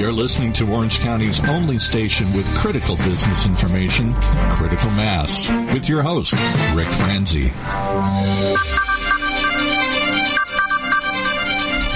You're listening to Orange County's only station with critical business information, Critical Mass, with your host, Rick Franzi.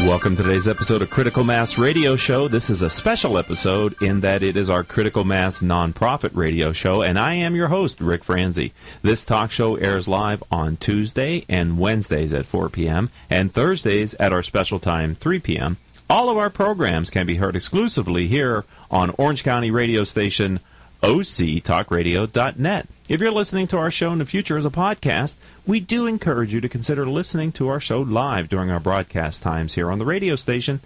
Welcome to today's episode of Critical Mass Radio Show. This is a special episode in that it is our Critical Mass nonprofit radio show, and I am your host, Rick Franzi. This talk show airs live on Tuesday and Wednesdays at 4 p.m., and Thursdays at our special time, 3 p.m. All of our programs can be heard exclusively here on Orange County radio station octalkradio.net. If you're listening to our show in the future as a podcast, we do encourage you to consider listening to our show live during our broadcast times here on the radio station.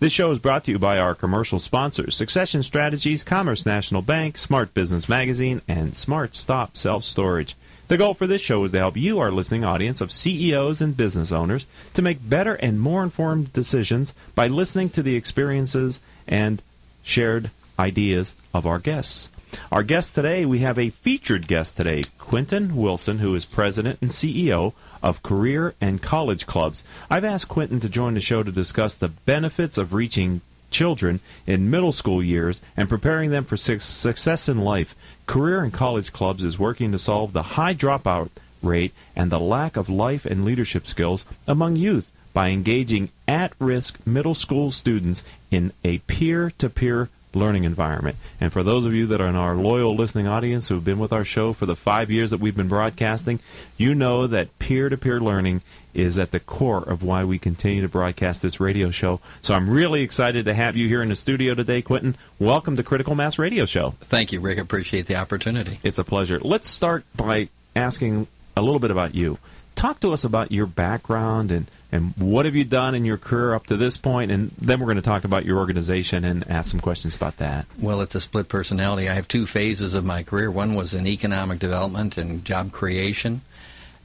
This show is brought to you by our commercial sponsors Succession Strategies, Commerce National Bank, Smart Business Magazine, and Smart Stop Self Storage. The goal for this show is to help you, our listening audience of CEOs and business owners, to make better and more informed decisions by listening to the experiences and shared ideas of our guests. Our guest today, we have a featured guest today, Quentin Wilson, who is president and CEO of Career and College Clubs. I've asked Quentin to join the show to discuss the benefits of reaching children in middle school years and preparing them for success in life. Career and College Clubs is working to solve the high dropout rate and the lack of life and leadership skills among youth by engaging at risk middle school students in a peer to peer learning environment. And for those of you that are in our loyal listening audience who have been with our show for the five years that we've been broadcasting, you know that peer to peer learning is at the core of why we continue to broadcast this radio show. So I'm really excited to have you here in the studio today, Quentin. Welcome to Critical Mass Radio Show. Thank you, Rick. Appreciate the opportunity. It's a pleasure. Let's start by asking a little bit about you. Talk to us about your background and and what have you done in your career up to this point and then we're going to talk about your organization and ask some questions about that. Well it's a split personality. I have two phases of my career. One was in economic development and job creation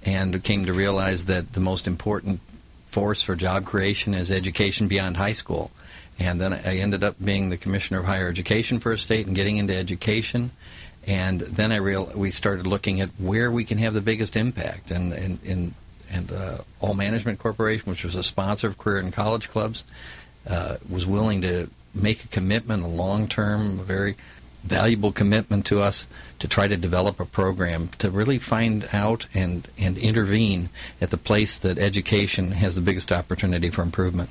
and came to realize that the most important force for job creation is education beyond high school. And then i ended up being the commissioner of higher education for a state and getting into education and then I real we started looking at where we can have the biggest impact. And and, and and uh, All Management Corporation, which was a sponsor of career and college clubs, uh, was willing to make a commitment, a long term, very valuable commitment to us to try to develop a program to really find out and, and intervene at the place that education has the biggest opportunity for improvement.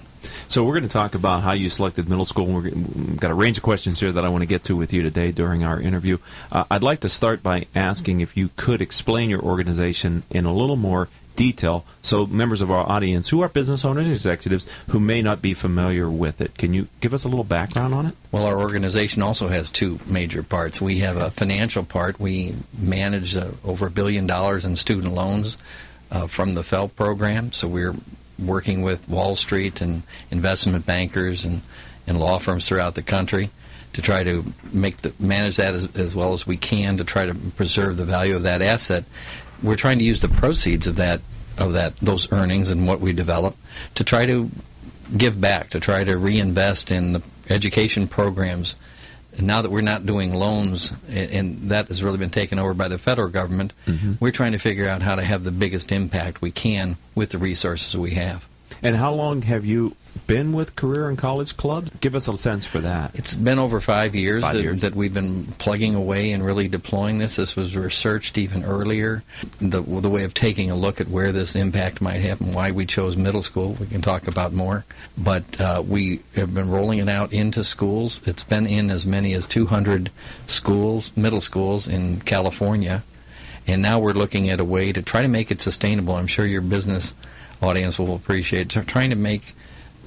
So we're going to talk about how you selected middle school. We've got a range of questions here that I want to get to with you today during our interview. Uh, I'd like to start by asking if you could explain your organization in a little more detail so members of our audience who are business owners executives who may not be familiar with it. Can you give us a little background on it? Well our organization also has two major parts. We have a financial part. We manage uh, over a billion dollars in student loans uh, from the FFELP program. So we're working with wall street and investment bankers and, and law firms throughout the country to try to make the manage that as, as well as we can to try to preserve the value of that asset we're trying to use the proceeds of that of that those earnings and what we develop to try to give back, to try to reinvest in the education programs. And now that we're not doing loans, and that has really been taken over by the federal government, mm-hmm. we're trying to figure out how to have the biggest impact we can with the resources we have. And how long have you been with career and college clubs? Give us a sense for that. It's been over five years, five that, years. that, we've been plugging away and really deploying this. This was researched even earlier. The, the way of taking a look at where this impact might happen, why we chose middle school, we can talk about more. But uh, we have been rolling it out into schools. It's been in as many as 200 schools, middle schools in California. And now we're looking at a way to try to make it sustainable. I'm sure your business audience will appreciate trying to make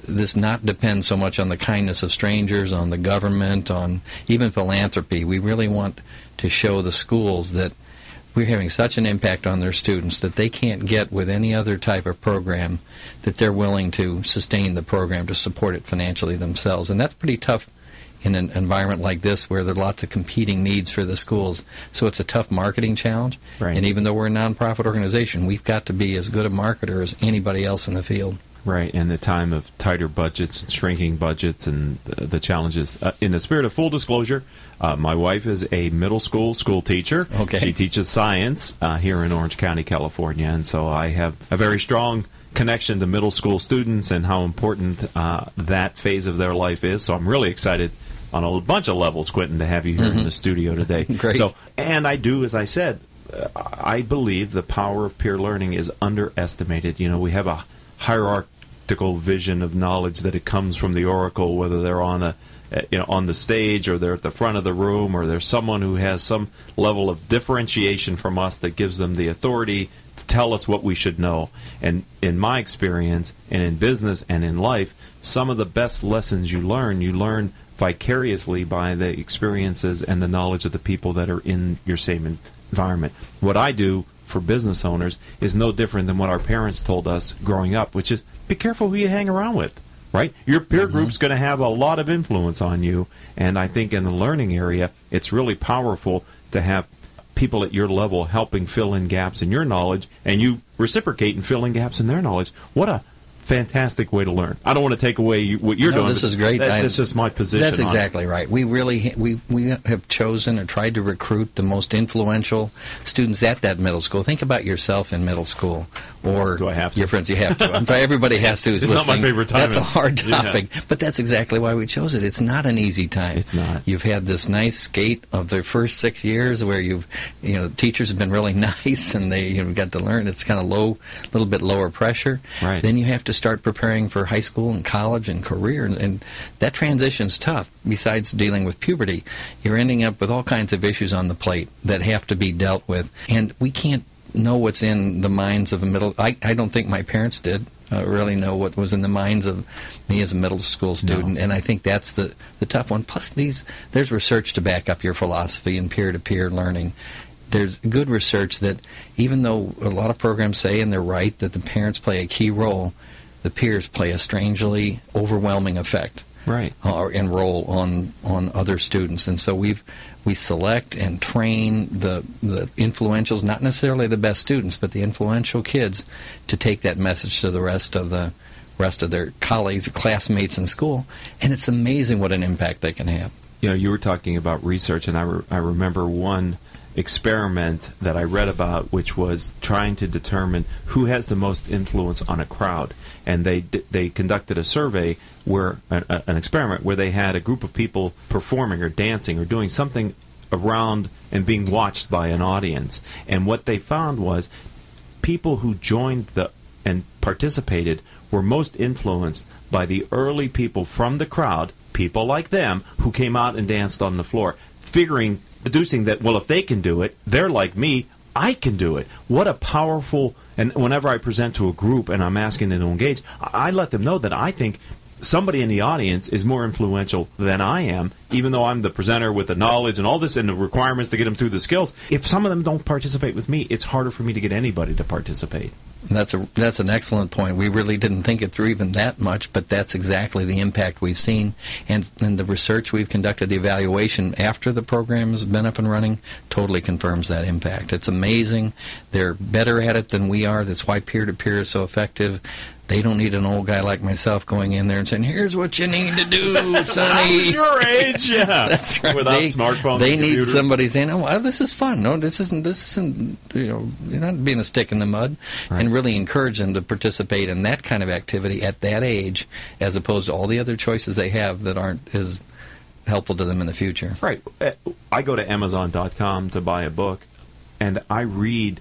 this not depend so much on the kindness of strangers, on the government, on even philanthropy. We really want to show the schools that we're having such an impact on their students that they can't get with any other type of program that they're willing to sustain the program to support it financially themselves. And that's pretty tough in an environment like this where there are lots of competing needs for the schools. So it's a tough marketing challenge. Right. And even though we're a nonprofit organization, we've got to be as good a marketer as anybody else in the field. Right, and the time of tighter budgets and shrinking budgets and the, the challenges. Uh, in the spirit of full disclosure, uh, my wife is a middle school school teacher. Okay. She teaches science uh, here in Orange County, California, and so I have a very strong connection to middle school students and how important uh, that phase of their life is. So I'm really excited on a bunch of levels, Quentin, to have you here in the studio today. Great. So, and I do, as I said, uh, I believe the power of peer learning is underestimated. You know, we have a hierarchical vision of knowledge that it comes from the oracle, whether they're on a uh, you know on the stage or they're at the front of the room or there's someone who has some level of differentiation from us that gives them the authority to tell us what we should know and in my experience and in business and in life some of the best lessons you learn you learn vicariously by the experiences and the knowledge of the people that are in your same environment what i do for business owners is no different than what our parents told us growing up which is be careful who you hang around with right? Your peer mm-hmm. group's going to have a lot of influence on you, and I think in the learning area, it's really powerful to have people at your level helping fill in gaps in your knowledge, and you reciprocate and fill in gaps in their knowledge. What a fantastic way to learn. I don't want to take away what you're No, doing. this is great. That, I- that's just my position. That's exactly right. We really we we have chosen and tried to recruit the most influential students at that middle school. Think about yourself in middle school, or Do I have to? your friends. You have to. Everybody has to. Who's It's not my favorite time That's a hard Yeah. topic, but that's exactly why we chose it. It's not an easy time. It's not. You've had this nice skate of the first six years where you've you know teachers have been really nice and they you know, got to learn. It's kind of low, a little bit lower pressure. Right. Then you have to start preparing for high school and college and career, and, and that transition's tough. Besides dealing with puberty, you're ending up with all kinds of issues on the plate that have to be dealt with, and we can't know what's in the minds of a middle. I, I don't think my parents did. Uh, really know what was in the minds of me as a middle school student, and I think that's the the tough one. Plus, these there's research to back up your philosophy and peer-to-peer learning there's good research that even though a lot of programs say, and they're right, that the parents play a key role, the peers play a strangely overwhelming effect Right. Uh, or and role on on other students. And so we've we select and train the the influentials, not necessarily the best students, but the influential kids, to take that message to the rest of the rest of their colleagues, classmates in school. And it's amazing what an impact they can have. you know, you were talking about research, and I, re- I remember one experiment that I read about, which was trying to determine who has the most influence on a crowd. And they they conducted a survey where an, an experiment where they had a group of people performing or dancing or doing something around and being watched by an audience. And what they found was people who joined the and participated were most influenced by the early people from the crowd, people like them, who came out and danced on the floor, figuring, deducing that, well, if they can do it, they're like me, I can do it. What a powerful, and whenever I present to a group and I'm asking them to engage, I let them know that I think somebody in the audience is more influential than I am, even though I'm the presenter with the knowledge and all this and the requirements to get them through the skills. If some of them don't participate with me, it's harder for me to get anybody to participate. That's a that's an excellent point. We really didn't think it through even that much, but that's exactly the impact we've seen, and and the research we've conducted, the evaluation after the program has been up and running, totally confirms that impact. It's amazing. They're better at it than we are. That's why peer to peer is so effective. They don't need an old guy like myself going in there and saying, "Here's what you need to do, I was your age, yeah. That's right. Without they, smartphones, they need somebody saying, "Oh, well, this is fun. No, this isn't. This isn't. You know, you're not being a stick in the mud." Right. And really encourage them to participate in that kind of activity at that age, as opposed to all the other choices they have that aren't as helpful to them in the future. Right. Uh, I go to Amazon.com to buy a book, and I read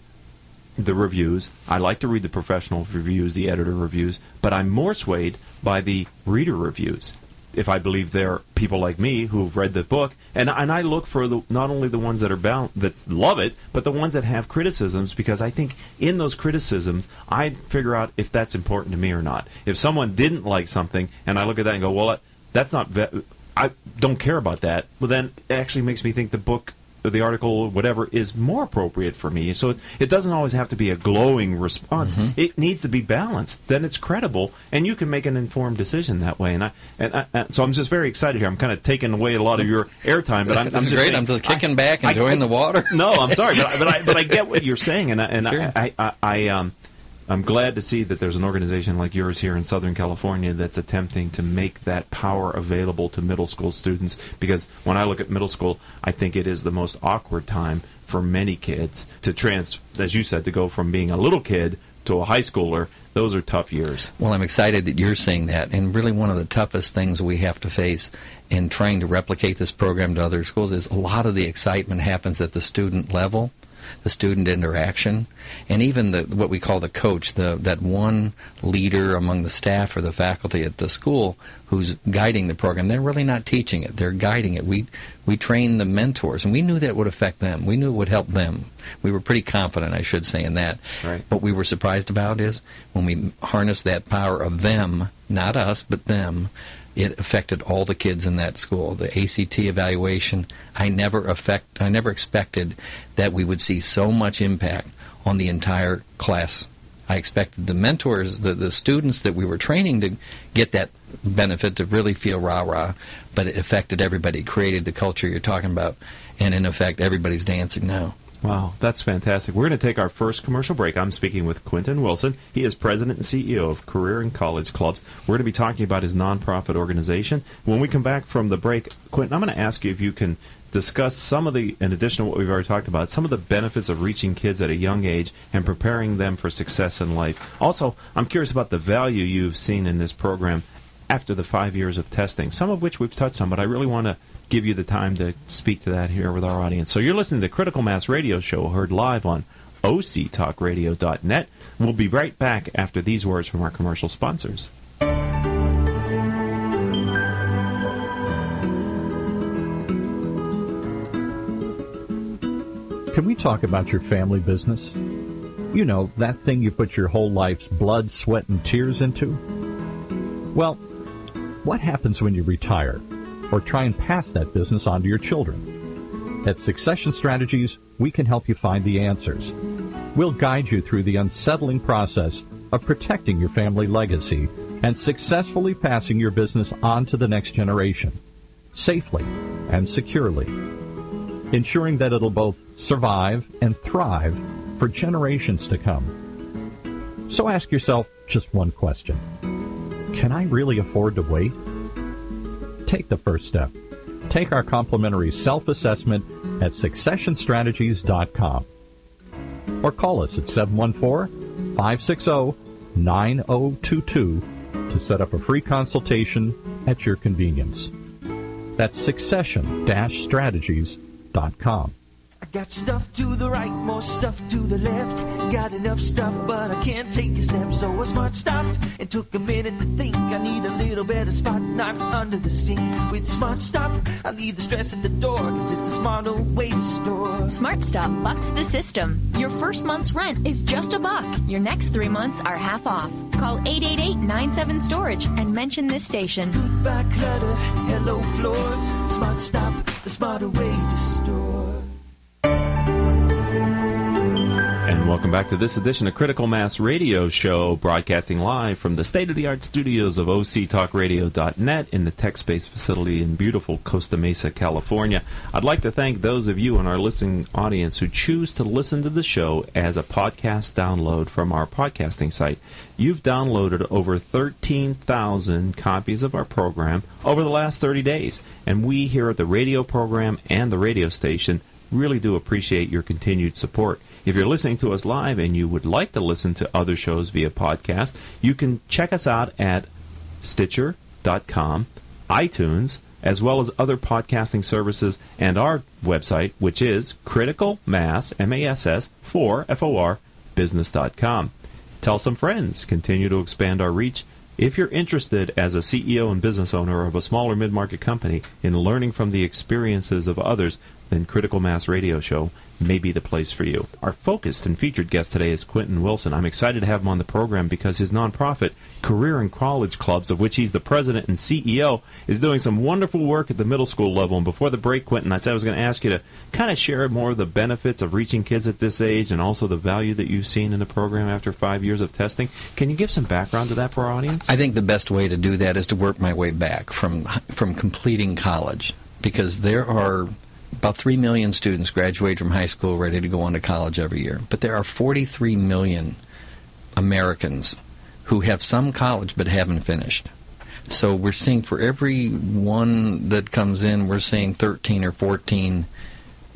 the reviews. I like to read the professional reviews, the editor reviews, but I'm more swayed by the reader reviews. If I believe they're people like me who've read the book, and and I look for the not only the ones that are bound that love it, but the ones that have criticisms because I think in those criticisms I figure out if that's important to me or not. If someone didn't like something, and I look at that and go, well, that's not. Ve- I don't care about that. Well, then it actually makes me think the book, or the article, whatever, is more appropriate for me. So it, it doesn't always have to be a glowing response. It needs to be balanced. Then it's credible, and you can make an informed decision that way. And I, and, I, and so I'm just very excited here. I'm kind of taking away a lot of your airtime, but I'm, I'm just great. saying- I'm just kicking I- back, I- enjoying the water. no, I'm sorry, but I, but I, but I get what you're saying, and I, and Sure. I, I, I um, I'm glad to see that there's an organization like yours here in Southern California that's attempting to make that power available to middle school students. Because when I look at middle school, I think it is the most awkward time for many kids to trans, as you said, to go from being a little kid to a high schooler, those are tough years. Well, I'm excited that you're saying that. And really, one of the toughest things we have to face in trying to replicate this program to other schools is a lot of the excitement happens at the student level the student interaction, and even the what we call the coach, the that one leader among the staff or the faculty at the school who's guiding the program. They're really not teaching it; they're guiding it. We we train the mentors, and we knew that would affect them. We knew it would help them. We were pretty confident, I should say, in that. Right. What we were surprised about is when we harnessed that power of them, not us, but them it affected all the kids in that school. The ACT evaluation, I never affect, I never expected that we would see so much impact on the entire class. I expected the mentors, the, the students that we were training to get that benefit to really feel rah rah, but it affected everybody, created the culture you're talking about, and in effect, everybody's dancing now. Wow, that's fantastic. We're going to take our first commercial break. I'm speaking with Quentin Wilson. He is president and CEO of Career and College Clubs. We're going to be talking about his nonprofit organization. When we come back from the break, Quentin, I'm going to ask you if you can discuss some of the, in addition to what we've already talked about, some of the benefits of reaching kids at a young age and preparing them for success in life. Also, I'm curious about the value you've seen in this program after the five years of testing, some of which we've touched on, but I really want to give you the time to speak to that here with our audience. So you're listening to Critical Mass Radio Show, heard live on octalkradio.net. We'll be right back after these words from our commercial sponsors. Can we talk about your family business? You know, that thing you put your whole life's blood, sweat, and tears into? Well, what happens when you retire? or try and pass that business on to your children. At Succession Strategies, we can help you find the answers. We'll guide you through the unsettling process of protecting your family legacy and successfully passing your business on to the next generation, safely and securely, ensuring that it'll both survive and thrive for generations to come. So ask yourself just one question. Can I really afford to wait? take the first step. Take our complimentary self-assessment at successionstrategies.com or call us at 714-560-9022 to set up a free consultation at your convenience. That's succession-strategies.com. I got stuff to the right, more stuff to the left. Got enough stuff, but I can't take a step. So a smart stopped and took a minute to think. I need a little better spot, not under the sink. With Smart Stop, I leave the stress at the door, cause it's the smarter way to store. Smart Stop bucks the system. Your first month's rent is just a buck. Your next three months are half off. Call 888-97-STORAGE and mention this station. Goodbye clutter, hello floors. Smart Stop, the smarter way to store. Welcome back to this edition of Critical Mass Radio Show, broadcasting live from the state of the art studios of OCTalkRadio.net in the TechSpace facility in beautiful Costa Mesa, California. I'd like to thank those of you in our listening audience who choose to listen to the show as a podcast download from our podcasting site. You've downloaded over 13,000 copies of our program over the last 30 days, and we here at the radio program and the radio station really do appreciate your continued support. If you're listening to us live and you would like to listen to other shows via podcast, you can check us out at Stitcher.com, iTunes, as well as other podcasting services, and our website, which is Critical Mass, M-A-S-S, 4 F-O-R, business.com. Tell some friends. Continue to expand our reach. If you're interested as a CEO and business owner of a smaller mid-market company in learning from the experiences of others, then Critical Mass Radio Show may be the place for you. Our focused and featured guest today is Quentin Wilson. I'm excited to have him on the program because his nonprofit, Career and College Clubs, of which he's the president and CEO, is doing some wonderful work at the middle school level. And before the break, Quentin, I said I was going to ask you to kind of share more of the benefits of reaching kids at this age and also the value that you've seen in the program after five years of testing. Can you give some background to that for our audience? I think the best way to do that is to work my way back from from completing college because there are about 3 million students graduate from high school ready to go on to college every year. But there are 43 million Americans who have some college but haven't finished. So we're seeing for every one that comes in, we're seeing 13 or 14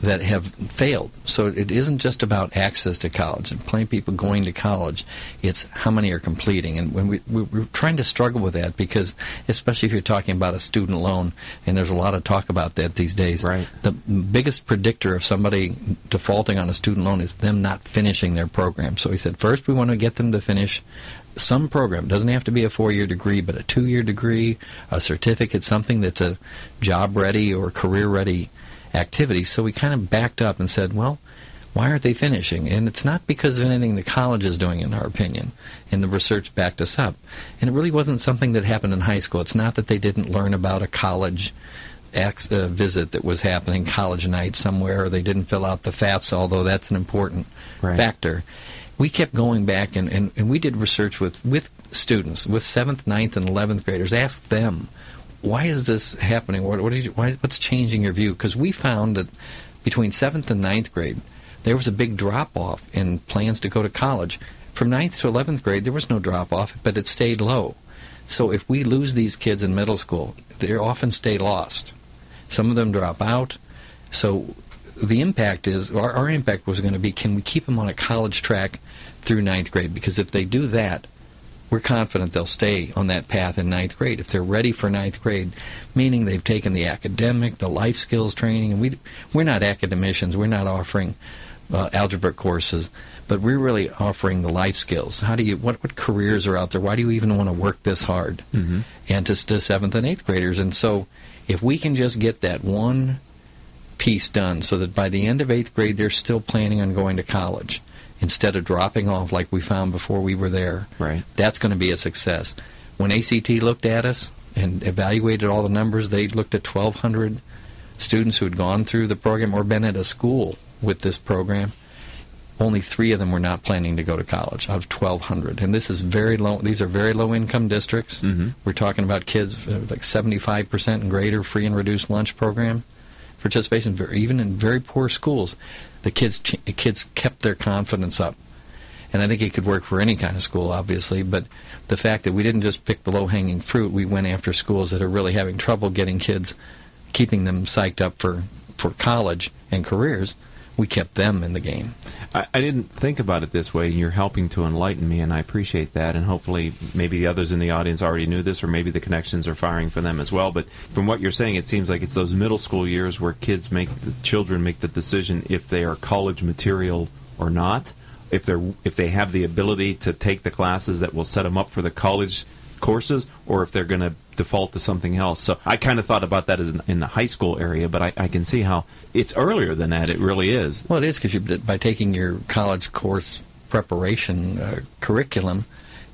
that have failed. So it isn't just about access to college and plain people going to college. It's how many are completing. And when we, we, we're trying to struggle with that because, especially if you're talking about a student loan, and there's a lot of talk about that these days, Right. the biggest predictor of somebody defaulting on a student loan is them not finishing their program. So he said, first we want to get them to finish some program. It doesn't have to be a four-year degree, but a two-year degree, a certificate, something that's a job-ready or career-ready activity. So we kind of backed up and said, well, why aren't they finishing? And it's not because of anything the college is doing, in our opinion. And the research backed us up. And it really wasn't something that happened in high school. It's not that they didn't learn about a college ex- uh, visit that was happening, college night somewhere, or they didn't fill out the FAFSA, although that's an important Right. factor. We kept going back and, and, and we did research with, with students, with 7th, 9th, and 11th graders, asked them, why is this happening? What, what you, why, what's changing your view? Because we found that between 7th and ninth grade, there was a big drop off in plans to go to college. From ninth to 11th grade, there was no drop off, but it stayed low. So if we lose these kids in middle school, they often stay lost. Some of them drop out. So the impact is, our, our impact was going to be, can we keep them on a college track through ninth grade? Because if they do that, we're confident they'll stay on that path in ninth grade. If they're ready for ninth grade, meaning they've taken the academic, the life skills training, and we we're not academicians. We're not offering uh, algebra courses, but we're really offering the life skills. How do you what what careers are out there? Why do you even want to work this hard? Mm-hmm. And to, to seventh and eighth graders, and so if we can just get that one piece done, so that by the end of eighth grade they're still planning on going to college instead of dropping off like we found before we were there Right. that's going to be a success. When ACT looked at us and evaluated all the numbers, they looked at 1,200 students who had gone through the program or been at a school with this program. Only three of them were not planning to go to college out of 1,200, and this is very low. These are very low income districts. Mhm. We're talking about kids uh, like 75% and greater free and reduced lunch program participation. Even in very poor schools, the kids the kids kept their confidence up and I think it could work for any kind of school, obviously. But the fact that we didn't just pick the low-hanging fruit, we went after schools that are really having trouble getting kids, keeping them psyched up for for college and careers. We kept them in the game. I, I didn't think about it this way, and you're helping to enlighten me, and I appreciate that. And hopefully, maybe the others in the audience already knew this, or maybe the connections are firing for them as well. But from what you're saying, it seems like it's those middle school years where kids make the children make the decision if they are college material or not, if they're if they have the ability to take the classes that will set them up for the college courses, or if they're going to default to something else. So I kind of thought about that as in, in the high school area, but I, I can see how it's earlier than that. It really is. Well, it is because by taking your college course preparation uh, curriculum,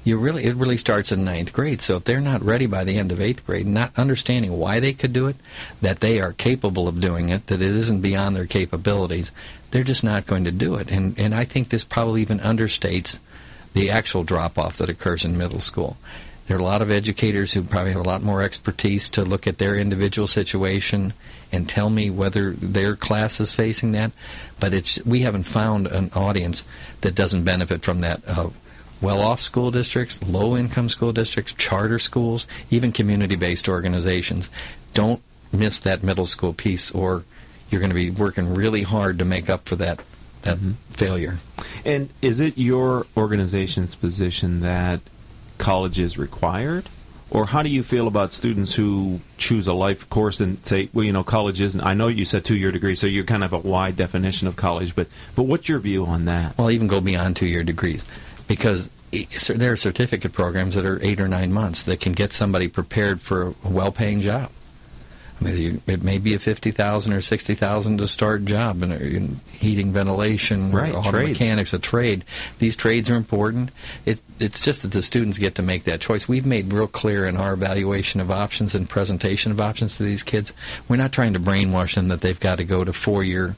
you really it really starts in ninth grade. So if they're not ready by the end of eighth grade, not understanding why they could do it, that they are capable of doing it, that it isn't beyond their capabilities, they're just not going to do it. And and I think this probably even understates the actual drop off that occurs in middle school. There are a lot of educators who probably have a lot more expertise to look at their individual situation and tell me whether their class is facing that. But it's we haven't found an audience that doesn't benefit from that. Uh, well-off school districts, low-income school districts, charter schools, even community-based organizations. Don't miss that middle school piece, or you're going to be working really hard to make up for that that failure. And is it your organization's position that college is required? Or how do you feel about students who choose a life course and say, well, you know, college isn't. I know you said two-year degree, so you're kind of a wide definition of college, but but what's your view on that? Well, even go beyond two-year degrees, because there are certificate programs that are eight or nine months that can get somebody prepared for a well-paying job. I mean, it may be a fifty thousand or sixty thousand to start job in, in heating, ventilation, Right, auto trades. mechanics, a trade. These trades are important. It, it's just that the students get to make that choice. We've made real clear in our evaluation of options and presentation of options to these kids. We're not trying to brainwash them that they've got to go to four-year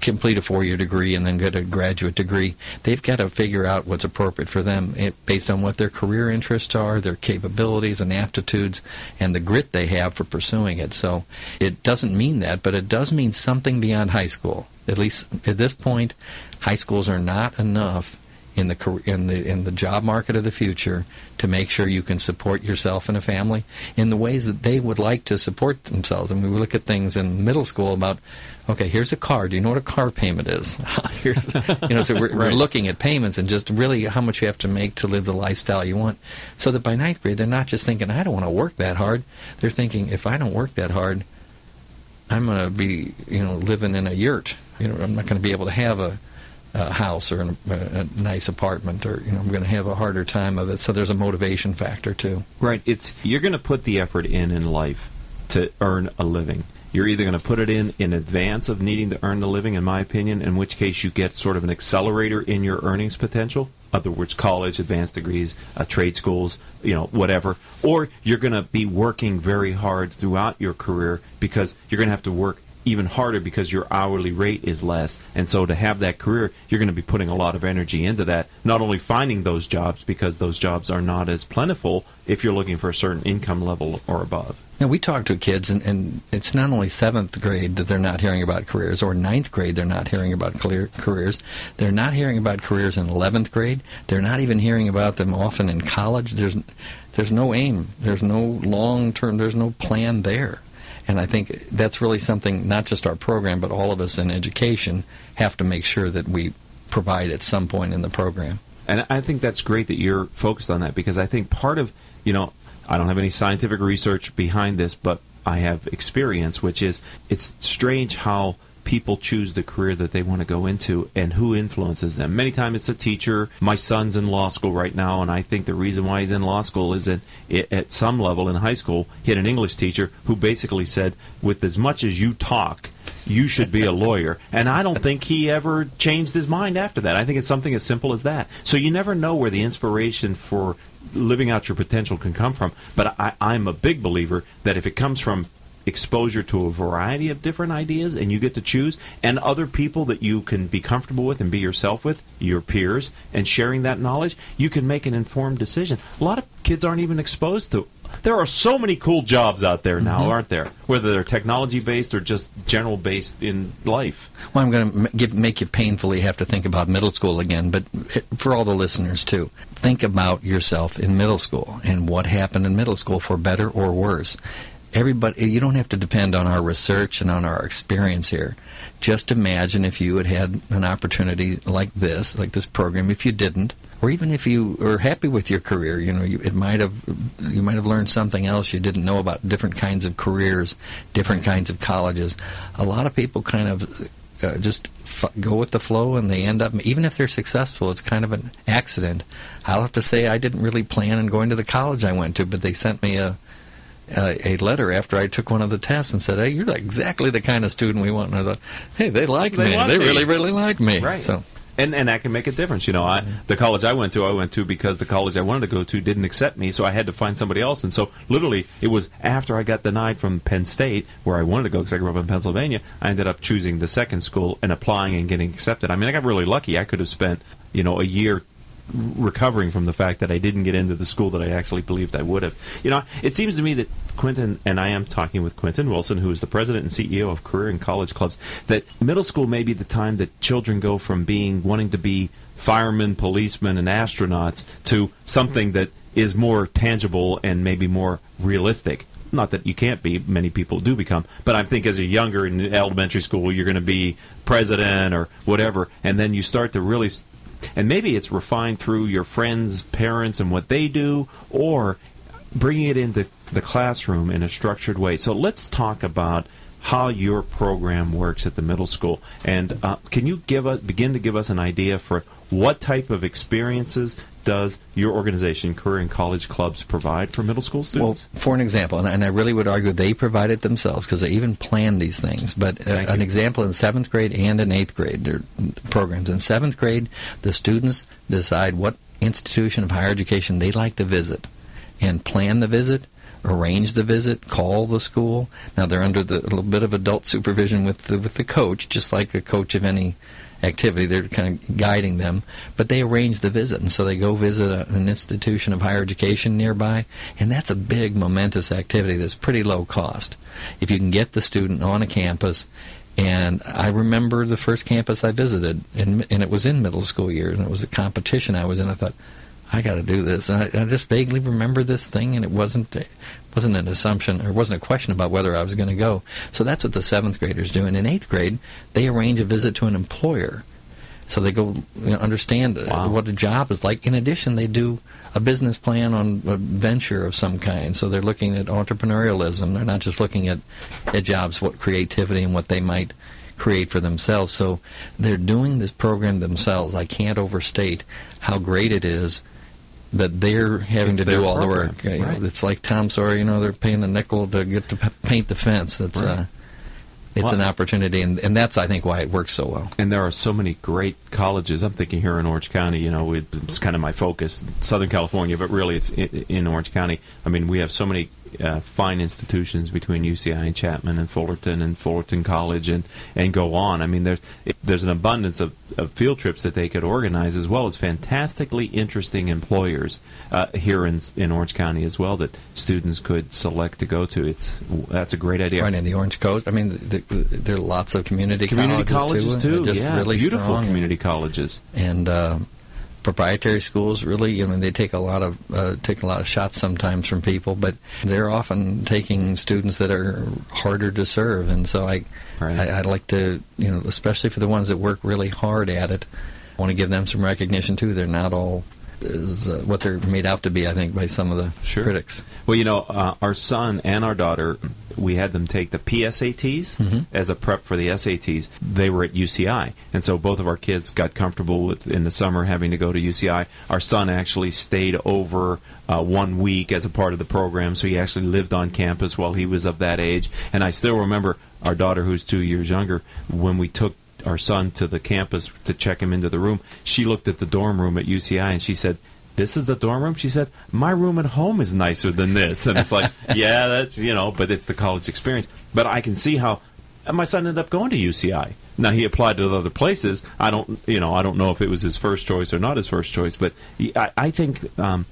complete a four-year degree and then get a graduate degree. They've got to figure out what's appropriate for them eh, based on what their career interests are, their capabilities and aptitudes, and the grit they have for pursuing it. So it doesn't mean that, but it does mean something beyond high school. At least at this point, high schools are not enough in the in the in the job market of the future to make sure you can support yourself and a family in the ways that they would like to support themselves. And we look at things in middle school about, okay, here's a car. Do you know what a car payment is? You know, so we're, we're looking at payments and just really how much you have to make to live the lifestyle you want. So that by ninth grade, they're not just thinking, I don't want to work that hard. They're thinking, if I don't work that hard, I'm going to be, you know, living in a yurt. You know, I'm not going to be able to have a, a house or an, a, a nice apartment, or you know, I'm going to have a harder time of it. So there's a motivation factor too. Right. It's you're going to put the effort in in life to earn a living. You're either going to put it in in advance of needing to earn the living, in my opinion, in which case you get sort of an accelerator in your earnings potential. Other words, college, advanced degrees, uh, trade schools, you know, whatever. Or you're going to be working very hard throughout your career because you're going to have to work even harder because your hourly rate is less. And so to have that career, you're going to be putting a lot of energy into that. Not only finding those jobs because those jobs are not as plentiful if you're looking for a certain income level or above. Now we talk to kids, and, and it's not only seventh grade that they're not hearing about careers, or ninth grade they're not hearing about career, careers. They're not hearing about careers in eleventh grade. They're not even hearing about them often in college. There's there's no aim. There's no long term. There's no plan there. And I think that's really something not just our program, but all of us in education have to make sure that we provide at some point in the program. And I think that's great that you're focused on that because I think part of, you know, I don't have any scientific research behind this, but I have experience, which is it's strange how people choose the career that they want to go into and who influences them. Many times it's a teacher. My son's in law school right now, and I think the reason why he's in law school is that i at some level in high school, he had an English teacher who basically said, with as much as you talk, you should be a lawyer. And I don't think he ever changed his mind after that. I think it's something as simple as that. So you never know where the inspiration for living out your potential can come from. But I, I'm a big believer that if it comes from exposure to a variety of different ideas and you get to choose and other people that you can be comfortable with and be yourself with your peers and sharing that knowledge you can make an informed decision. A lot of kids aren't even exposed to there are so many cool jobs out there now mm-hmm. aren't there? Whether they're technology based or just general based in life. Well, I'm going to give, make you painfully have to think about middle school again, but for all the listeners too, think about yourself in middle school and what happened in middle school for better or worse. Everybody, you don't have to depend on our research and on our experience here. Just imagine if you had had an opportunity like this, like this program. If you didn't, or even if you were happy with your career, you know, you, it might have you might have learned something else you didn't know about different kinds of careers, different kinds of colleges. A lot of people kind of uh, just f- go with the flow and they end up even if they're successful it's kind of an accident i'll have to say i didn't really plan on going to the college i went to but they sent me a a, a letter after I took one of the tests and said, "Hey, you're exactly the kind of student we want." And I thought, "Hey, they like They me. they me." really, really like me." Right. So, and and that can make a difference. You know, I mm-hmm. the college I went to, I went to because the college I wanted to go to didn't accept me, so I had to find somebody else. And so, literally, it was after I got denied from Penn State, where I wanted to go because I grew up in Pennsylvania. I ended up choosing the second school and applying and getting accepted. I mean, I got really lucky. I could have spent you know a year recovering from the fact that I didn't get into the school that I actually believed I would have. You know, it seems to me that Quentin and I am talking with Quentin Wilson, who is the president and CEO of Career and College Clubs, that middle school may be the time that children go from being wanting to be firemen, policemen, and astronauts to something that is more tangible and maybe more realistic. Not that you can't be, many people do become, but I think as a younger in elementary school, you're going to be president or whatever, and then you start to really and maybe it's refined through your friends, parents, and what they do, or bringing it into the classroom in a structured way. So let's talk about how your program works at the middle school. And uh, can you give us begin to give us an idea for what type of experiences does your organization, Career and College Clubs, provide for middle school students? well, for an example, and, and I really would argue they provide it themselves because they even plan these things. But uh, an you. example in seventh grade and in eighth grade, their programs. In seventh grade, the students decide what institution of higher education they'd like to visit, and plan the visit. Arrange the visit, call the school. Now they're under the, a little bit of adult supervision with the with the coach, just like a coach of any activity. They're kind of guiding them, but they arrange the visit, and so they go visit a, an institution of higher education nearby, and that's a big, momentous activity that's pretty low cost. If you can get the student on a campus And I remember the first campus I visited, and, and it was in middle school years, and it was a competition I was in. I thought, I got to do this. And I, I, just vaguely remember this thing, and it wasn't wasn't an assumption or wasn't a question about whether I was going to go. So that's what the seventh graders do. And in eighth grade, they arrange a visit to an employer, so they go you know, understand wow. what a job is like. In addition, they do a business plan on a venture of some kind. So they're looking at entrepreneurialism. They're not just looking at at jobs, what creativity and what they might create for themselves. So they're doing this program themselves. I can't overstate how great it is that they're having it's to do all program. the work. Right. It's like Tom Sawyer, you know, they're paying a nickel to get to paint the fence. That's right. uh, it's an opportunity, and, and that's I think why it works so well. And there are so many great colleges. I'm thinking here in Orange County. You know, it's kind of my focus, Southern California, but really it's in Orange County. I mean, we have so many uh, fine institutions between UCI and Chapman and Fullerton and Fullerton College and, and go on. I mean, there's there's an abundance of, of field trips that they could organize as well as fantastically interesting employers uh, here in in Orange County as well that students could select to go to. It's that's a great idea. Right in the Orange Coast. I mean, the, the, there are lots of community community colleges, colleges too. Just yeah, really beautiful community colleges. And uh, proprietary schools really. I mean they take a lot of uh, take a lot of shots sometimes from people but they're often taking students that are harder to serve. And so I, right. I would like to you know especially for the ones that work really hard at it I want to give them some recognition too. They're not all uh, what they're made out to be, I think, by some of the sure. critics. Well, you know, uh, our son and our daughter, we had them take the PSATs mm-hmm. as a prep for the SATs. They were at UCI, and so both of our kids got comfortable with in the summer having to go to UCI. Our son actually stayed over uh, one week as a part of the program, so he actually lived on campus while he was of that age. And I still remember our daughter, who's two years younger, when we took our son to the campus to check him into the room, she looked at the dorm room at UCI and she said, this is the dorm room? She said, my room at home is nicer than this. And it's like, yeah, that's, you know, but it's the college experience. But I can see how my son ended up going to UCI. Now he applied to other places. I don't, you know, I don't know if it was his first choice or not his first choice, but I, I think um,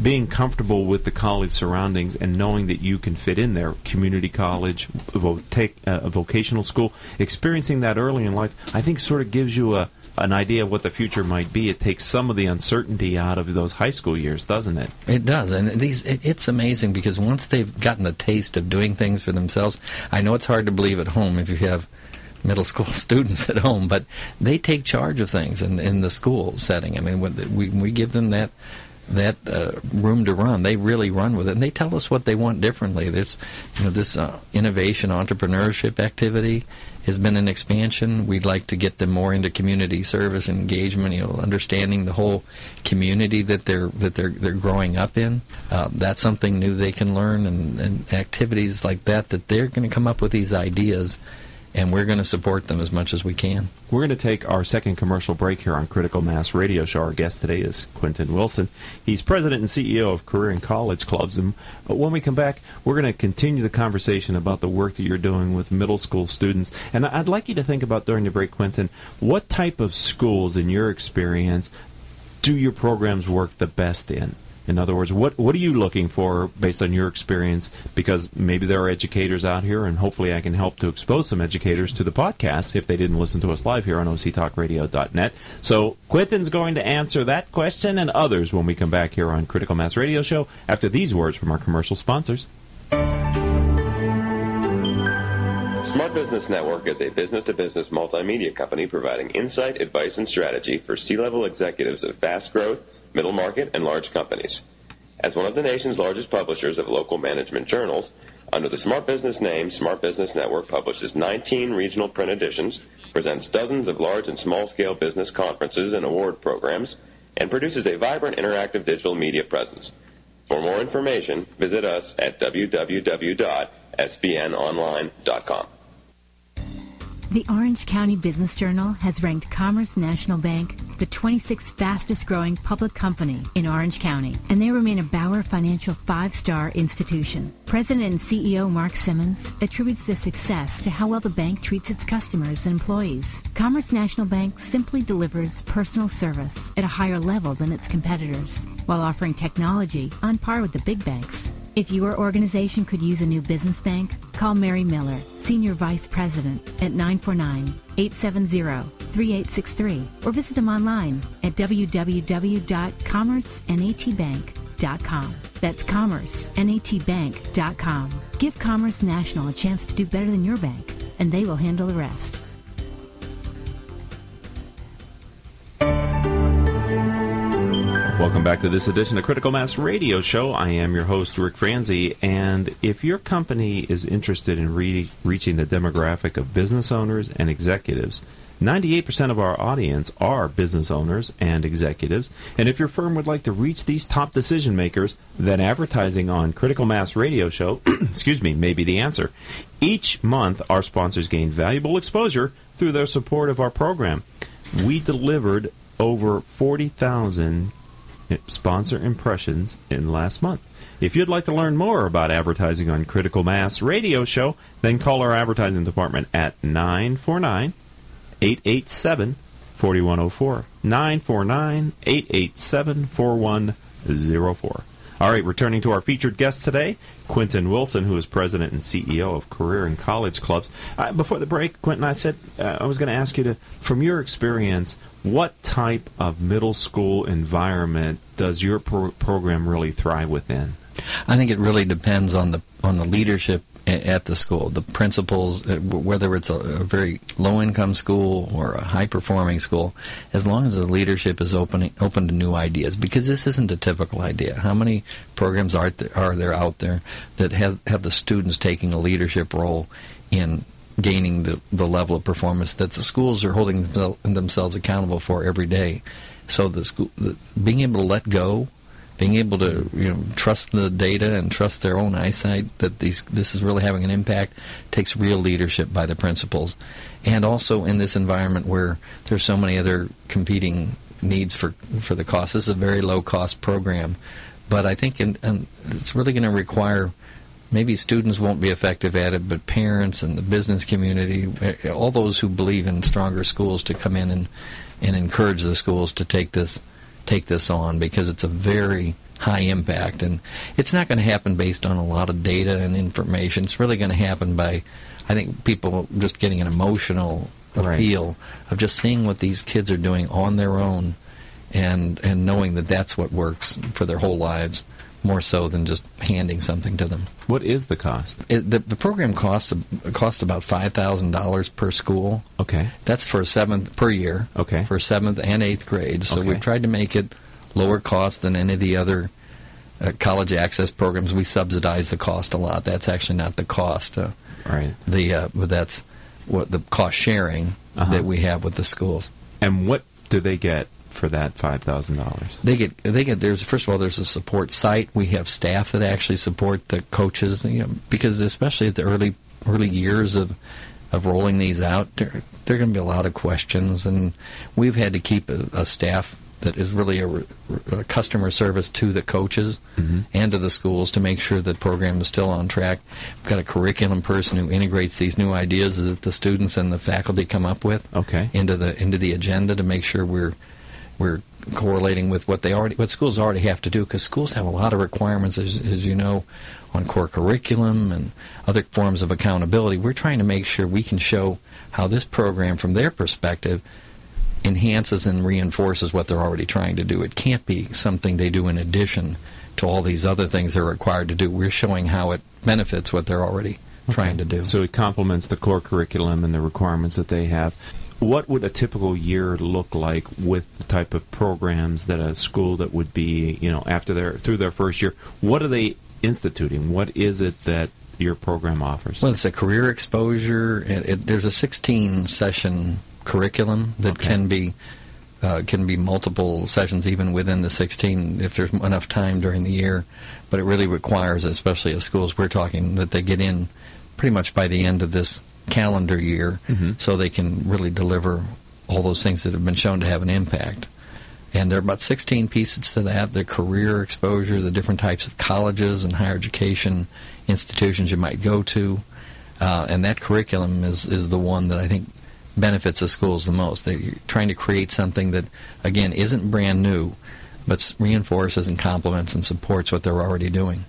being comfortable with the college surroundings and knowing that you can fit in there, community college, vo- take uh, a vocational school, experiencing that early in life, I think sort of gives you a an idea of what the future might be. It takes some of the uncertainty out of those high school years, doesn't it? It does, and these it, it's amazing because once they've gotten the taste of doing things for themselves, I know it's hard to believe at home if you have middle school students at home, but they take charge of things in, in the school setting. I mean, when we, we give them that that uh, room to run. They really run with it, and they tell us what they want differently. There's, you know, this uh, innovation entrepreneurship activity has been an expansion. We'd like to get them more into community service engagement. You know, understanding the whole community that they're that they're they're growing up in. Uh, that's something new they can learn, and, and activities like that that they're going to come up with these ideas and we're going to support them as much as we can. We're going to take our second commercial break here on Critical Mass Radio Show. Our guest today is Quentin Wilson. He's president and CEO of Career and College Clubs. And when we come back, we're going to continue the conversation about the work that you're doing with middle school students. And I'd like you to think about during the break, Quentin, what type of schools, in your experience, do your programs work the best in? In other words, what what are you looking for based on your experience? Because maybe there are educators out here, and hopefully I can help to expose some educators to the podcast if they didn't listen to us live here on octalkradio.net. So Quentin's going to answer that question and others when we come back here on Critical Mass Radio Show after these words from our commercial sponsors. Smart Business Network is a business-to-business multimedia company providing insight, advice, and strategy for C-level executives of fast growth middle market, and large companies. As one of the nation's largest publishers of local management journals, under the Smart Business name, Smart Business Network publishes 19 regional print editions, presents dozens of large and small-scale business conferences and award programs, and produces a vibrant interactive digital media presence. For more information, visit us at www.sbnonline.com. The Orange County Business Journal has ranked Commerce National Bank the 26th fastest growing public company in Orange County, and they remain a Bauer Financial five star institution. President and CEO Mark Simmons attributes this success to how well the bank treats its customers and employees. Commerce National Bank simply delivers personal service at a higher level than its competitors, while offering technology on par with the big banks. If your organization could use a new business bank, call Mary Miller, Senior Vice President, at 949-870-3863 or visit them online at www.commercenatbank.com. That's commercenatbank.com. Give Commerce National a chance to do better than your bank, and they will handle the rest. Welcome back to this edition of Critical Mass Radio Show. I am your host, Rick Franzi, and if your company is interested in re- reaching the demographic of business owners and executives, 98% of our audience are business owners and executives, and if your firm would like to reach these top decision makers, then advertising on Critical Mass Radio Show, excuse me, may be the answer. Each month, our sponsors gain valuable exposure through their support of our program. We delivered over 40,000 sponsor impressions in last month. If you'd like to learn more about advertising on Critical Mass Radio Show, then call our advertising department at 949 887 4104. 949 887 4104. All right, returning to our featured guest today, Quentin Wilson, who is president and CEO of Career and College Clubs. Uh, before the break, Quentin, I said uh, I was going to ask you to, from your experience, what type of middle school environment does your pro- program really thrive within? I think it really depends on the on the leadership at the school, the principals, uh, whether it's a, a very low income school or a high performing school, as long as the leadership is open open to new ideas, because this isn't a typical idea. How many programs are there, are there out there that have have the students taking a leadership role in gaining the, the level of performance that the schools are holding themselves accountable for every day? So the school, the, being able to let go being able to you know trust the data and trust their own eyesight that these this is really having an impact takes real leadership by the principals, and also in this environment where there's so many other competing needs for for the cost. This is a very low cost program, but I think in, in, it's really going to require. Maybe students won't be effective at it, but parents and the business community, eh, all those who believe in stronger schools, to come in and, and encourage the schools to take this take this on because it's a very high impact. And it's not going to happen based on a lot of data and information. It's really going to happen by i think people just getting an emotional appeal right. of just seeing what these kids are doing on their own and and knowing that that's what works for their whole lives more so than just handing something to them. What is the cost? It, the, the program costs cost about five thousand dollars per school. Okay, that's for seventh per year. Okay, for seventh and eighth grade. So okay. we've tried to make it lower cost than any of the other uh, college access programs. We subsidize the cost a lot. That's actually not the cost. Uh, right. The uh, but that's what the cost sharing uh-huh. that we have with the schools. And what do they get for that five thousand dollars? They get they get there's first of all there's a support site. We have staff that actually support the coaches. You know, because especially at the early early years of of rolling these out, there there are going to be a lot of questions, and we've had to keep a, a staff that is really a, a, customer service to the coaches mm-hmm. and to the schools to make sure the program is still on track. We've got a curriculum person who integrates these new ideas that the students and the faculty come up with okay. into the into the agenda to make sure we're we're correlating with what they already what schools already have to do because schools have a lot of requirements as, as you know on core curriculum and other forms of accountability. We're trying to make sure we can show how this program from their perspective enhances and reinforces what they're already trying to do. It can't be something they do in addition to all these other things they're required to do. We're showing how it benefits what they're already okay. trying to do. So it complements the core curriculum and the requirements that they have what would a typical year look like with the type of programs that a school that would be, you know, after their through their first year? What are they instituting? What is it that your program offers? Well, it's a career exposure. It, it, there's a 16 session curriculum that okay. can be uh, can be multiple sessions even within the 16 if there's enough time during the year. But it really requires, especially at schools we're talking, that they get in pretty much by the end of this calendar year mm-hmm. so they can really deliver all those things that have been shown to have an impact. And there are about 16 pieces to that the career exposure, the different types of colleges and higher education institutions you might go to. Uh, and that curriculum is, is the one that I think benefits the schools the most. They're trying to create something that, again, isn't brand new, but reinforces and complements and supports what they're already doing.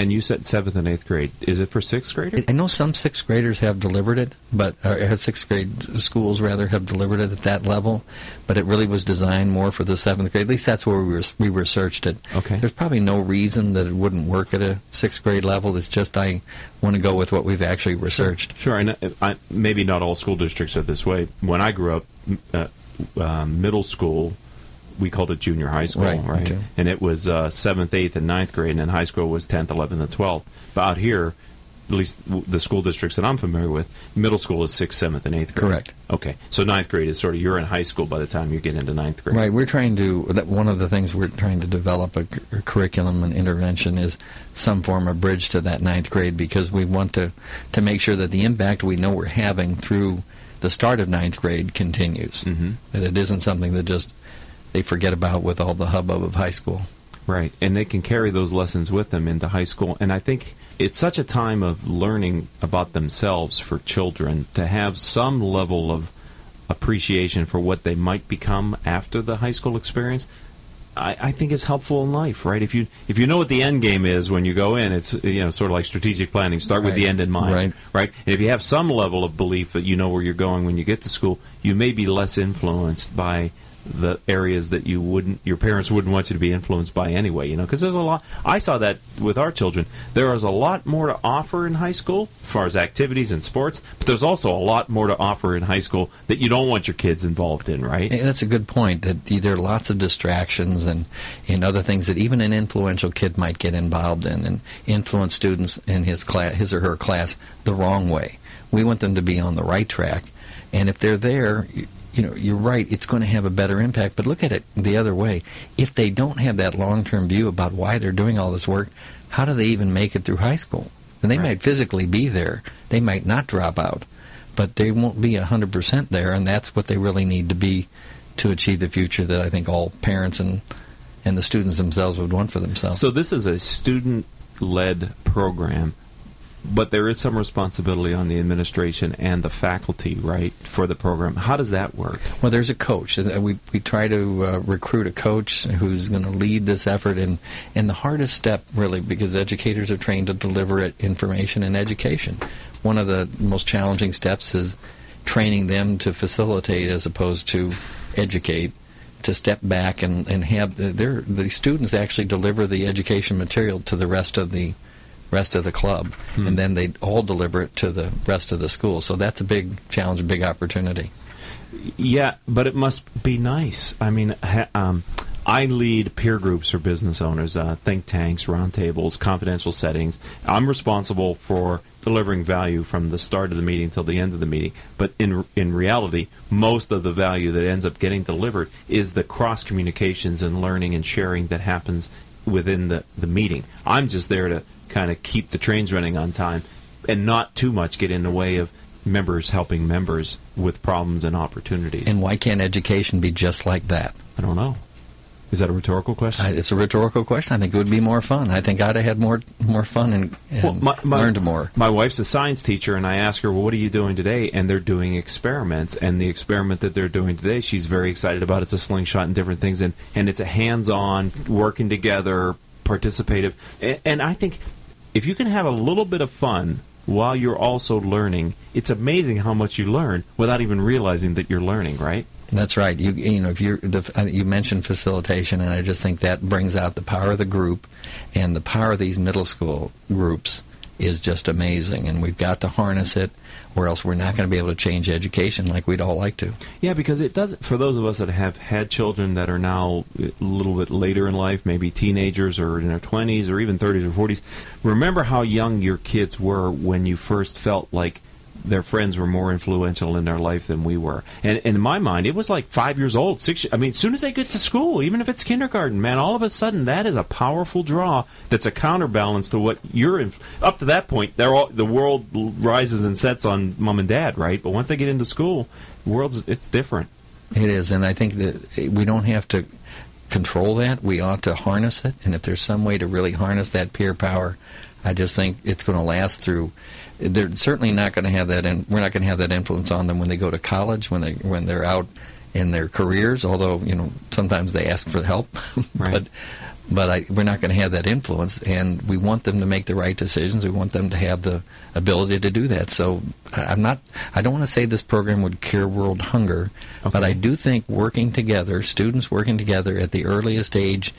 And you said seventh and eighth grade. Is it for sixth graders? I know some sixth graders have delivered it, but uh, sixth grade schools rather have delivered it at that level. But it really was designed more for the seventh grade. At least that's where we were, we researched it. Okay. There's probably no reason that it wouldn't work at a sixth grade level. It's just I want to go with what we've actually researched. Sure, and uh, I, maybe not all school districts are this way. When I grew up, uh, uh, middle school we called it junior high school, Right, right? okay. And it was uh, seventh, eighth, and ninth grade, and then high school was tenth, eleventh, and twelfth. But out here, at least the school districts that I'm familiar with, middle school is sixth, seventh, and eighth grade. Correct. Okay, so ninth grade is sort of you're in high school by the time you get into ninth grade. Right, we're trying to. That one of the things we're trying to develop a, a curriculum and intervention is some form of bridge to that ninth grade because we want to to make sure that the impact we know we're having through the start of ninth grade continues. Mhm. That it isn't something that just they forget about with all the hubbub of high school. Right, and they can carry those lessons with them into high school. And I think it's such a time of learning about themselves for children to have some level of appreciation for what they might become after the high school experience. I, I think it's helpful in life, right? If you if you know what the end game is when you go in, it's you know sort of like strategic planning. Start with the end in mind, Right. right? And if you have some level of belief that you know where you're going when you get to school, you may be less influenced by the areas that you wouldn't your parents wouldn't want you to be influenced by anyway you know because there's a lot i saw that with our children there is a lot more to offer in high school as far as activities and sports but there's also a lot more to offer in high school that you don't want your kids involved in right Eh, That's a good point. That there are lots of distractions and, and other things that even an influential kid might get involved in and influence students in his class, his or her class, the wrong way. We want them to be on the right track, and if they're there, you, know, you're right. It's going to have a better impact. But look at it the other way. If they don't have that long-term view about why they're doing all this work, how do they even make it through high school? And they Right. might physically be there. They might not drop out but they won't be 100% there, and that's what they really need to be to achieve the future that I think all parents and and the students themselves would want for themselves. so this is a student led program but there is some responsibility on the administration and the faculty right for the program how does that work well, there's a coach. Uh, We we try to uh, recruit a coach who's going to lead this effort, and and the hardest step really because educators are trained to deliver information and education. One of the most challenging steps is training them to facilitate as opposed to educate. To step back and, and have the, their the students actually deliver the education material to the rest of the rest of the club, and then they all deliver it to the rest of the school. So that's a big challenge, a big opportunity. Yeah, but it must be nice. I mean, ha, um, I lead peer groups for business owners, uh, think tanks, roundtables, confidential settings. I'm responsible for delivering value from the start of the meeting till the end of the meeting. But in in reality, most of the value that ends up getting delivered is the cross communications and learning and sharing that happens within the, the meeting. I'm just there to kind of keep the trains running on time and not too much get in the way of members helping members with problems and opportunities. And why can't education be just like that? I don't know. Is that a rhetorical question? I, it's a rhetorical question. I think it would be more fun. I think I'd have had more more fun and, and Well, my- my- learned more. My wife's a science teacher, and I ask her, "Well, what are you doing today?" And they're doing experiments, and the experiment that they're doing today, she's very excited about. It's a slingshot and different things, and and it's a hands-on, working together, participative. And, and I think if you can have a little bit of fun while you're also learning, it's amazing how much you learn without even realizing that you're learning. Right? That's right. You you know if the, uh, you mentioned facilitation, and I just think that brings out the power of the group, and the power of these middle school groups is just amazing. And we've got to harness it, or else we're not going to be able to change education like we'd all like to. Yeah, because it does for those of us that have had children that are now a little bit later in life, maybe teenagers or in their 20s or even 30s or 40s. Remember how young your kids were when you first felt like their friends were more influential in their life than we were. And, and in my mind, it was like five years old, six. I mean, as soon as they get to school, even if it's kindergarten, man, all of a sudden that is a powerful draw. That's a counterbalance to what you're. In, up to that point, they're all, the world rises and sets on mom and dad, right? But once they get into school, world's it's different. It is, and I think that we don't have to control that. We ought to harness it, and if there's some way to really harness that peer power, I just think it's going to last through. They're certainly not going to have that, and we're not going to have that influence on them when they go to college, when they when they're out in their careers. Although you know sometimes they ask for help, Right. but but I, we're not going to have that influence, and we want them to make the right decisions. We want them to have the ability to do that. So I'm not. I don't want to say this program would cure world hunger, okay. but I do think working together, students working together at the earliest age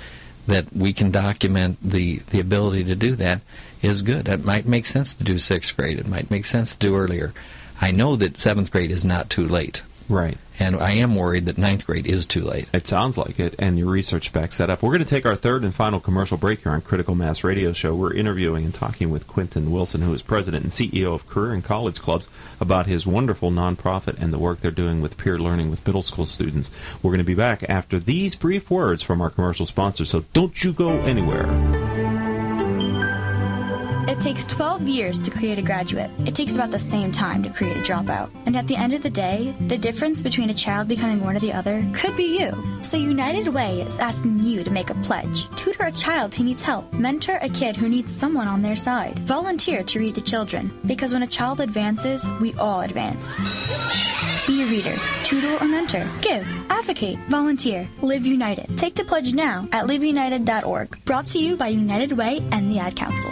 that we can document the the ability to do that is good. It might make sense to do sixth grade. It might make sense to do earlier. I know that seventh grade is not too late. Right. And I am worried that ninth grade is too late. It sounds like it, and your research backs that up. We're going to take our third and final commercial break here on Critical Mass Radio Show. We're interviewing and talking with Quentin Wilson, who is president and CEO of Career and College Clubs, about his wonderful nonprofit and the work they're doing with peer learning with middle school students. We're going to be back after these brief words from our commercial sponsors, so don't you go anywhere. It takes 12 years to create a graduate. It takes about the same time to create a dropout. And at the end of the day, the difference between a child becoming one or the other could be you. So United Way is asking you to make a pledge. Tutor a child who needs help. Mentor a kid who needs someone on their side. Volunteer to read to children. Because when a child advances, we all advance. Be a reader, tutor or mentor. Give, advocate, volunteer. Live United. Take the pledge now at liveunited.org. Brought to you by United Way and the Ad Council.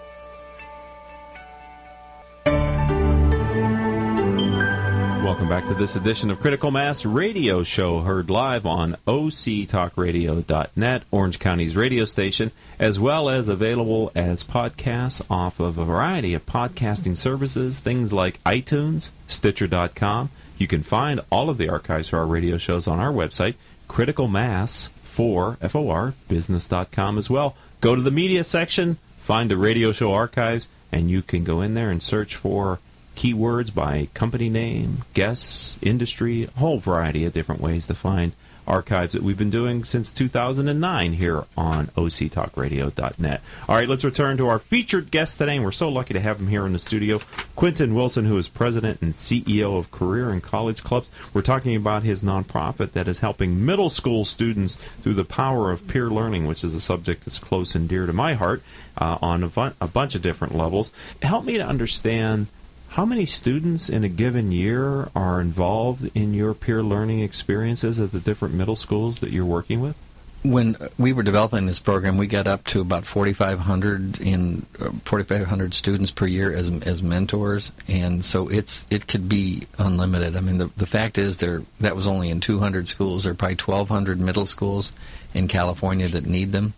Welcome back to this edition of Critical Mass Radio Show, heard live on OCTalkRadio.net, Orange County's radio station, as well as available as podcasts off of a variety of podcasting services, things like iTunes, Stitcher.com. You can find all of the archives for our radio shows on our website, Critical Mass for FOR business.com as well. Go to the media section, find the radio show archives, and you can go in there and search for keywords by company name, guests, industry, a whole variety of different ways to find archives that we've been doing since 2009 here on octalkradio.net. All right, let's return to our featured guest today, and we're so lucky to have him here in the studio. Quentin Wilson, who is president and CEO of Career and College Clubs. We're talking about his nonprofit that is helping middle school students through the power of peer learning, which is a subject that's close and dear to my heart uh, on a, a bunch of different levels. Help me to understand how many students in a given year are involved in your peer learning experiences at the different middle schools that you're working with? When we were developing this program, we got up to about 4,500 in uh, 4,500 students per year as as mentors, and so it's it could be unlimited. I mean, the the fact is there that was only in 200 schools. There are probably 1,200 middle schools in California that need them,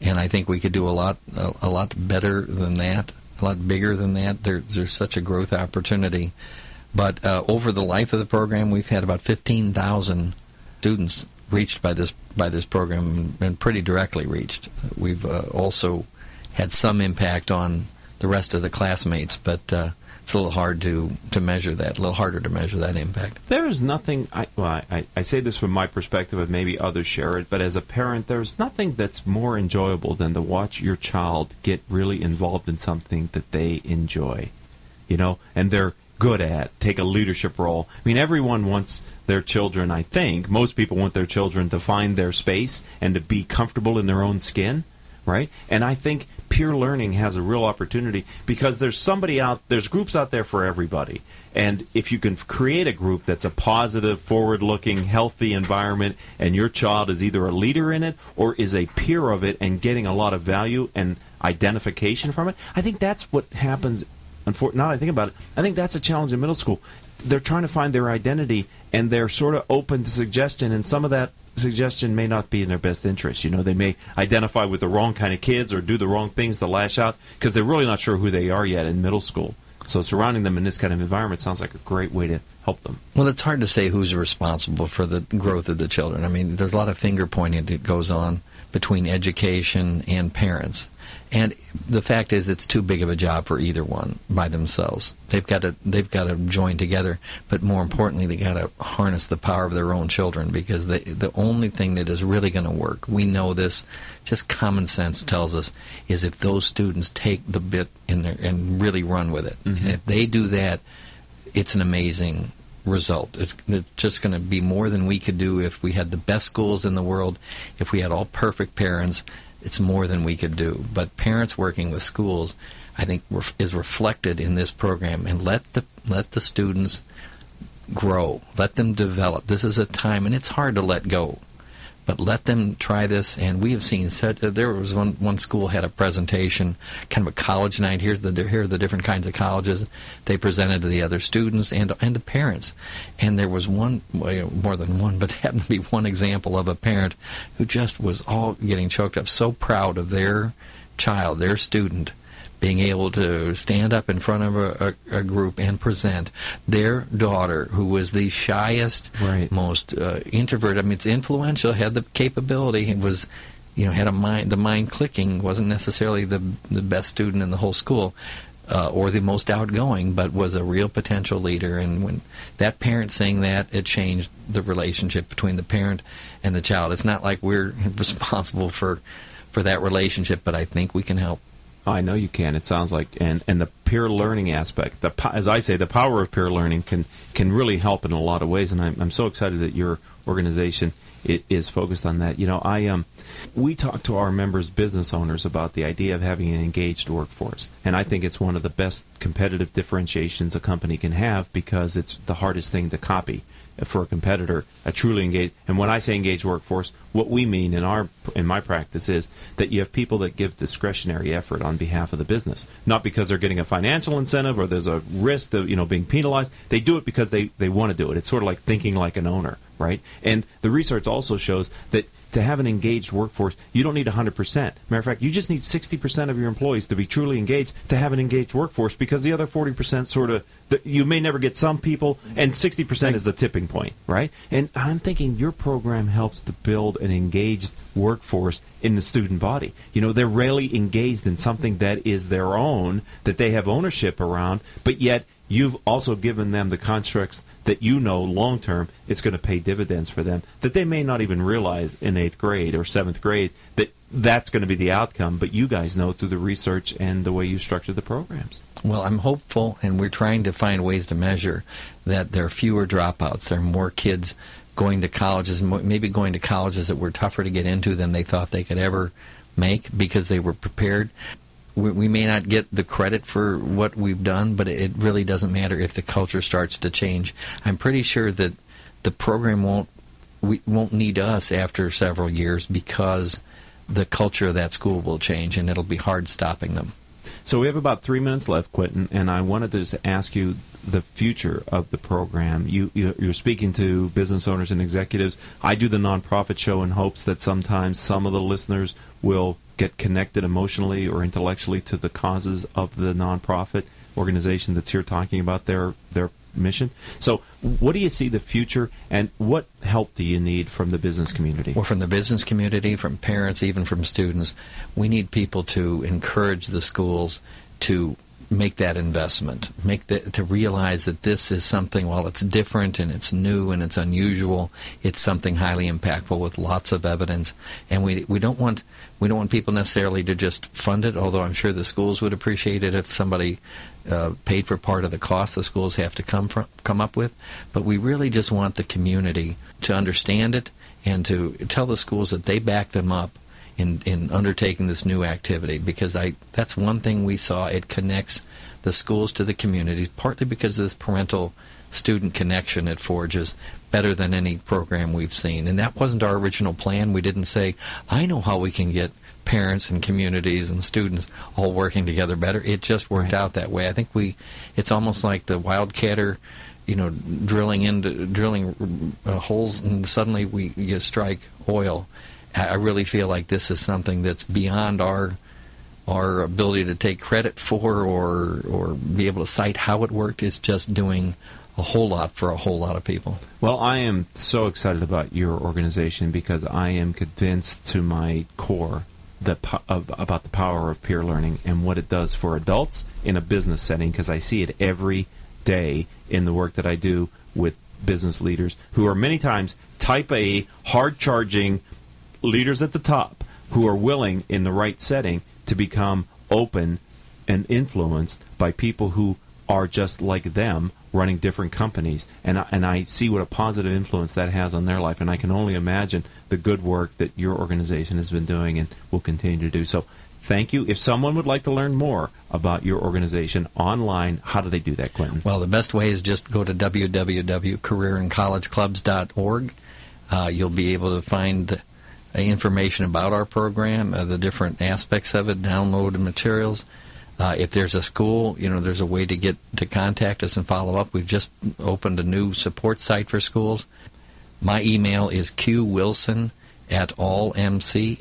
and I think we could do a lot a, a lot better than that lot bigger than that. There, there's such a growth opportunity. But uh, over the life of the program, we've had about 15,000 students reached by this by this program and pretty directly reached. We've uh, also had some impact on the rest of the classmates, but uh, it's a little hard to, to measure that, a little harder to measure that impact. There is nothing, I, well, I, I say this from my perspective, and maybe others share it, but as a parent, there's nothing that's more enjoyable than to watch your child get really involved in something that they enjoy, you know, and they're good at, take a leadership role. I mean, everyone wants their children, I think, most people want their children to find their space and to be comfortable in their own skin right? And I think peer learning has a real opportunity because there's somebody out there's groups out there for everybody. And if you can create a group that's a positive, forward-looking, healthy environment and your child is either a leader in it or is a peer of it and getting a lot of value and identification from it, I think that's what happens now I think about it, I think that's a challenge in middle school. They're trying to find their identity, and they're sort of open to suggestion, and some of that suggestion may not be in their best interest. You know, they may identify with the wrong kind of kids or do the wrong things to lash out because they're really not sure who they are yet in middle school. So surrounding them in this kind of environment sounds like a great way to help them. Well, it's hard to say who's responsible for the growth of the children. I mean, there's a lot of finger pointing that goes on between education and parents. And the fact is, it's too big of a job for either one by themselves. They've got to they've got to join together, but more importantly, they got to harness the power of their own children because the the only thing that is really going to work, we know this, just common sense tells us, is if those students take the bit in there and really run with it. Mm-hmm. And if they do that, it's an amazing result. It's, it's just going to be more than we could do if we had the best schools in the world, if we had all perfect parents. It's more than we could do. But parents working with schools, I think, is reflected in this program. And let the let the students grow. Let them develop. This is a time, and it's hard to let go but let them try this. And we have seen such. Uh, there was one one school had a presentation, kind of a college night. Here's the here are the different kinds of colleges they presented to the other students and and the parents. And there was one well, more than one, but happened to be one example of a parent who just was all getting choked up, so proud of their child, their student being able to stand up in front of a, a, a, group and present their daughter, who was the shyest, right. most uh, introverted. I mean, it's influential, had the capability, it was, you know, had a mind. The mind clicking wasn't necessarily the the best student in the whole school. Uh, or the most outgoing, but was a real potential leader. And when that parent saying that, it changed the relationship between the parent and the child. It's not like we're responsible for for that relationship, but I think we can help. I know you can. It sounds like, and and the peer learning aspect, the as I say, the power of peer learning can can really help in a lot of ways. And I'm I'm so excited that your organization is focused on that. You know, I um, we talk to our members, business owners, about the idea of having an engaged workforce, and I think it's one of the best competitive differentiations a company can have because it's the hardest thing to copy for a competitor, a truly engaged. And when I say engaged workforce, what we mean in our in my practice is that you have people that give discretionary effort on behalf of the business, not because they're getting a financial incentive or there's a risk of you know being penalized. They do it because they they want to do it. It's sort of like thinking like an owner, right? And the research also shows that to have an engaged workforce, you don't need 100%. Matter of fact, you just need 60% of your employees to be truly engaged to have an engaged workforce because the other 40% sort of, you may never get some people, and 60% is the tipping point, right? And I'm thinking your program helps to build an engaged workforce in the student body. You know, they're rarely engaged in something that is their own, that they have ownership around, but yet you've also given them the constructs that you know long term it's going to pay dividends for them that they may not even realize in eighth grade or seventh grade that that's going to be the outcome but you guys know through the research and the way you structure the programs. Well i'm hopeful and we're trying to find ways to measure that there are fewer dropouts. There are more kids going to colleges maybe going to colleges that were tougher to get into than they thought they could ever make because they were prepared we, we, may not get the credit for what we've done, but it really doesn't matter if the culture starts to change. I'm pretty sure that the program won't we won't need us after several years because the culture of that school will change, and it'll be hard stopping them. So we have about three minutes left, Quentin, and I wanted to ask you the future of the program. You, you are speaking to business owners and executives. I do the nonprofit show in hopes that sometimes some of the listeners will get connected emotionally or intellectually to the causes of the nonprofit organization that's here talking about their their mission. So, what do you see the future, and what help do you need from the business community? Well, from the business community, from parents, even from students, we need people to encourage the schools to make that investment, make the, to realize that this is something. While it's different and it's new and it's unusual, it's something highly impactful with lots of evidence, and we we don't want we don't want people necessarily to just fund it. Although I'm sure the schools would appreciate it if somebody uh, paid for part of the cost the schools have to come from, come up with. But we really just want the community to understand it and to tell the schools that they back them up in, in undertaking this new activity because I that's one thing we saw. It connects the schools to the communities, partly because of this parental student connection it forges better than any program we've seen. And that wasn't our original plan. We didn't say, I know how we can get parents and communities and students all working together better. It just worked right. out that way. I think we, it's almost like the wildcatter, you know, drilling into drilling uh, holes, and suddenly we you strike oil. I really feel like this is something that's beyond our our ability to take credit for or or be able to cite how it worked is just doing a whole lot for a whole lot of people. Well, I am so excited about your organization because I am convinced to my core the of, about the power of peer learning and what it does for adults in a business setting because I see it every day in the work that I do with business leaders who are many times type A, hard charging leaders at the top who are willing in the right setting to become open and influenced by people who are just like them running different companies. And I, and I see what a positive influence that has on their life. And I can only imagine the good work that your organization has been doing and will continue to do. So thank you. If someone would like to learn more about your organization online how do they do that Quentin? Well the best way is just go to www.careerandcollegeClubs.org uh, you'll be able to find information about our program uh, the different aspects of it download materials uh, if there's a school, you know, there's a way to get to contact us and follow up. We've just opened a new support site for schools. My email is qwilson at allmc,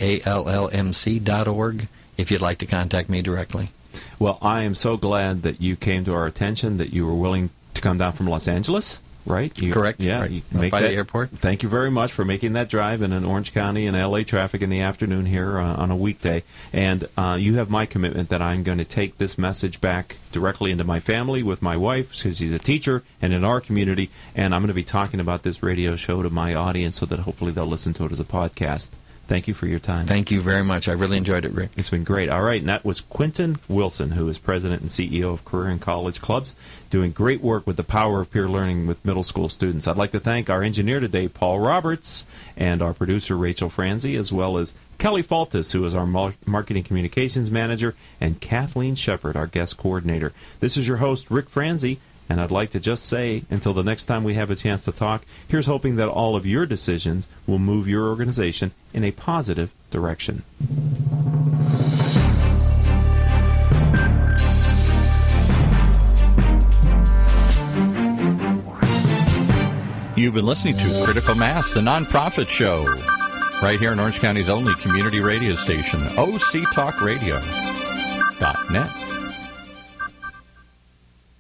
if you'd like to contact me directly. Well, I am so glad that you came to our attention, that you were willing to come down from Los Angeles right? You, Correct. Yeah, right. Make by that, the airport. Thank you very much for making that drive in an Orange County and LA traffic in the afternoon here uh, on a weekday. And uh, you have my commitment that I'm going to take this message back directly into my family with my wife, because she's a teacher, and in our community. And I'm going to be talking about this radio show to my audience so that hopefully they'll listen to it as a podcast. Thank you for your time. Thank you very much. I really enjoyed it, Rick. It's been great. All right, and that was Quentin Wilson, who is president and CEO of Career and College Clubs, doing great work with the power of peer learning with middle school students. I'd like to thank our engineer today, Paul Roberts, and our producer, Rachel Franzi, as well as Kelly Faltis, who is our marketing communications manager, and Kathleen Shepard, our guest coordinator. This is your host, Rick Franzi. And I'd like to just say, until the next time we have a chance to talk, here's hoping that all of your decisions will move your organization in a positive direction. You've been listening to Critical Mass, the nonprofit show, right here in Orange County's only community radio station, OCTalkRadio.net.